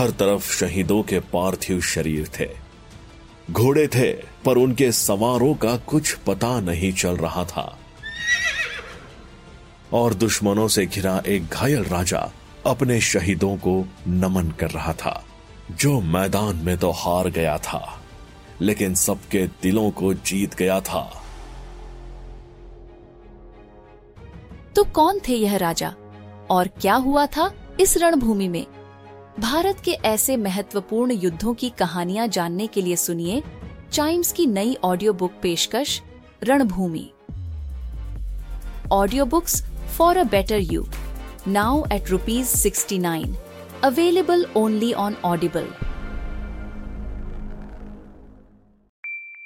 हर तरफ़ शहीदों के पार्थिव शरीर थे। घोड़े थे, पर उनके सवारों का कुछ पता नहीं चल रहा था। और दुश्मनों से घिरा एक घायल राजा अपने शहीदों को नमन कर रहा था, जो मैदान में तो हार गया था, लेकिन सबके दिलों को जीत गया था। तो कौन थे यह राजा? और क्या हुआ था इस रणभूमि में? भारत के ऐसे महत्वपूर्ण युद्धों की कहानियाँ जानने के लिए सुनिए चाइम्स की नई ऑडियो बुक पेशकश Ranbhoomi audio books for a better you now at rupees sixty nine available only on Audible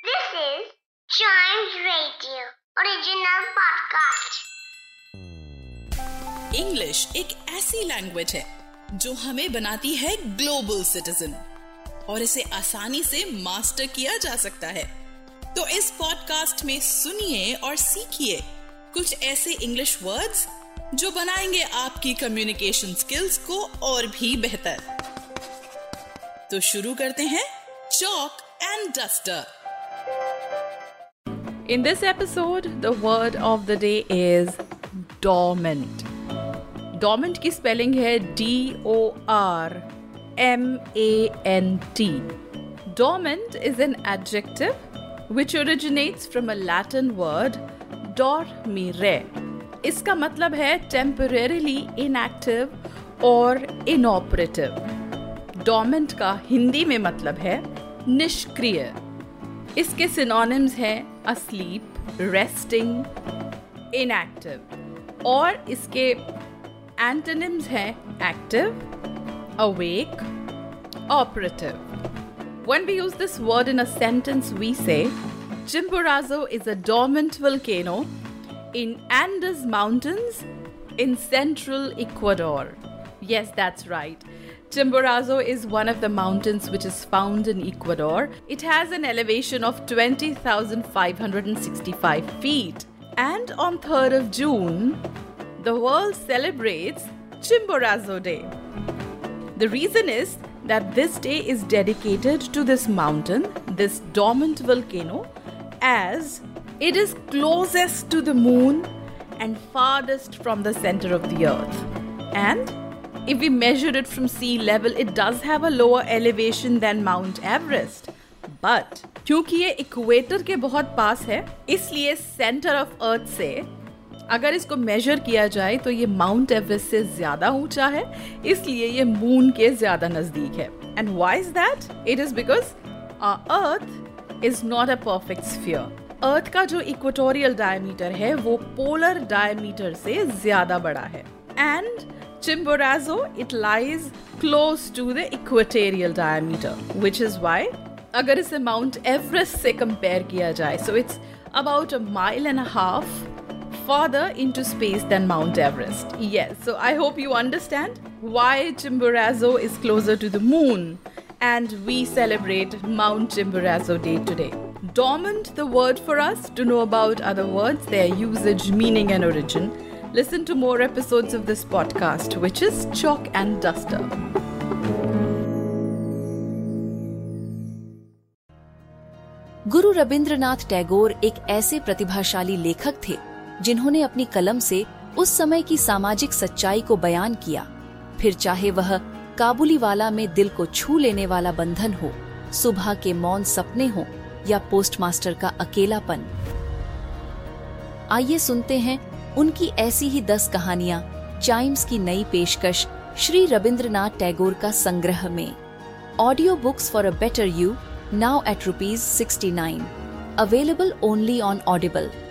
This is Chimes Radio original podcast. English एक ऐसी लैंग्वेज है जो हमें बनाती है ग्लोबल सिटीजन। और इसे आसानी से मास्टर किया जा सकता है। तो इस पॉडकास्ट में सुनिए और सीखिए कुछ ऐसे इंग्लिश वर्ड्स जो बनाएँगे आपकी कम्युनिकेशन स्किल्स को और भी बेहतर। तो शुरू करते हैं chalk and duster in this episode the word of the day is dormant. डोमेंट की स्पेलिंग है D O R M A N T डोमेंट is an adjective which originates from a Latin word Dar मी रे इसका मतलब है टेम्परेली इनएक्टिव और inoperative dormant का हिंदी में मतलब है निष्क्रिय. इसके सिनोनिम्स हैं असलीप रेस्टिंग इनएक्टिव और इसके एंटोनिम्स हैं active, awake, operative. When we use this word in a sentence, we say Chimborazo is a dormant volcano in Andes Mountains in central Ecuador. Yes, that's right. Chimborazo is one of the mountains which is found in Ecuador. It has an elevation of 20,565 feet. And on 3rd of June, the world celebrates Chimborazo Day. The reason is that this day is dedicated to this mountain, this dormant volcano, as it is closest to the moon and farthest from the center of the earth. And if we measure it from sea level, it does have a lower elevation than Mount Everest. But क्योंकि ये equator के बहुत पास है इसलिए centre of earth से अगर इसको major किया जाए तो ये माउंट एवरेस्ट से ज़्यादा ऊँचा है इसलिए ये मून के ज़्यादा नज़दीक है। And why is that it is because earth is not a perfect sphere earth का जो इक्वेटोरियल डायमीटर है वो पोलर डायमीटर से ज़्यादा बड़ा है। And Chimborazo, it lies close to the equatorial diameter, which is why अगर इसे माउंट एवरेस्ट से कंपेयर किया जाए so it's about a mile and half farther into space than Mount Everest. Yes, so I hope you understand why Chimborazo is closer to the moon and we celebrate Mount Chimborazo Day today. Dormant, the word for us to know about other words, their usage, meaning, and origin. Listen to more episodes of this podcast, which is Chalk and Duster. गुरु रविंद्रनाथ टैगोर एक ऐसे प्रतिभाशाली लेखक थे जिन्होंने अपनी कलम से उस समय की सामाजिक सच्चाई को बयान किया। फिर चाहे वह काबुली वाला में दिल को छू लेने वाला बंधन हो, सुबह के मौन सपने हो, या पोस्टमास्टर का अकेलापन। आइए सुनते हैं उनकी ऐसी ही दस कहानियाँ, चाइम्स की नई पेशकश श्री रविंद्रनाथ टैगोर का संग्रह में। Audio books for a better you now at at rupees 69 available only on audible.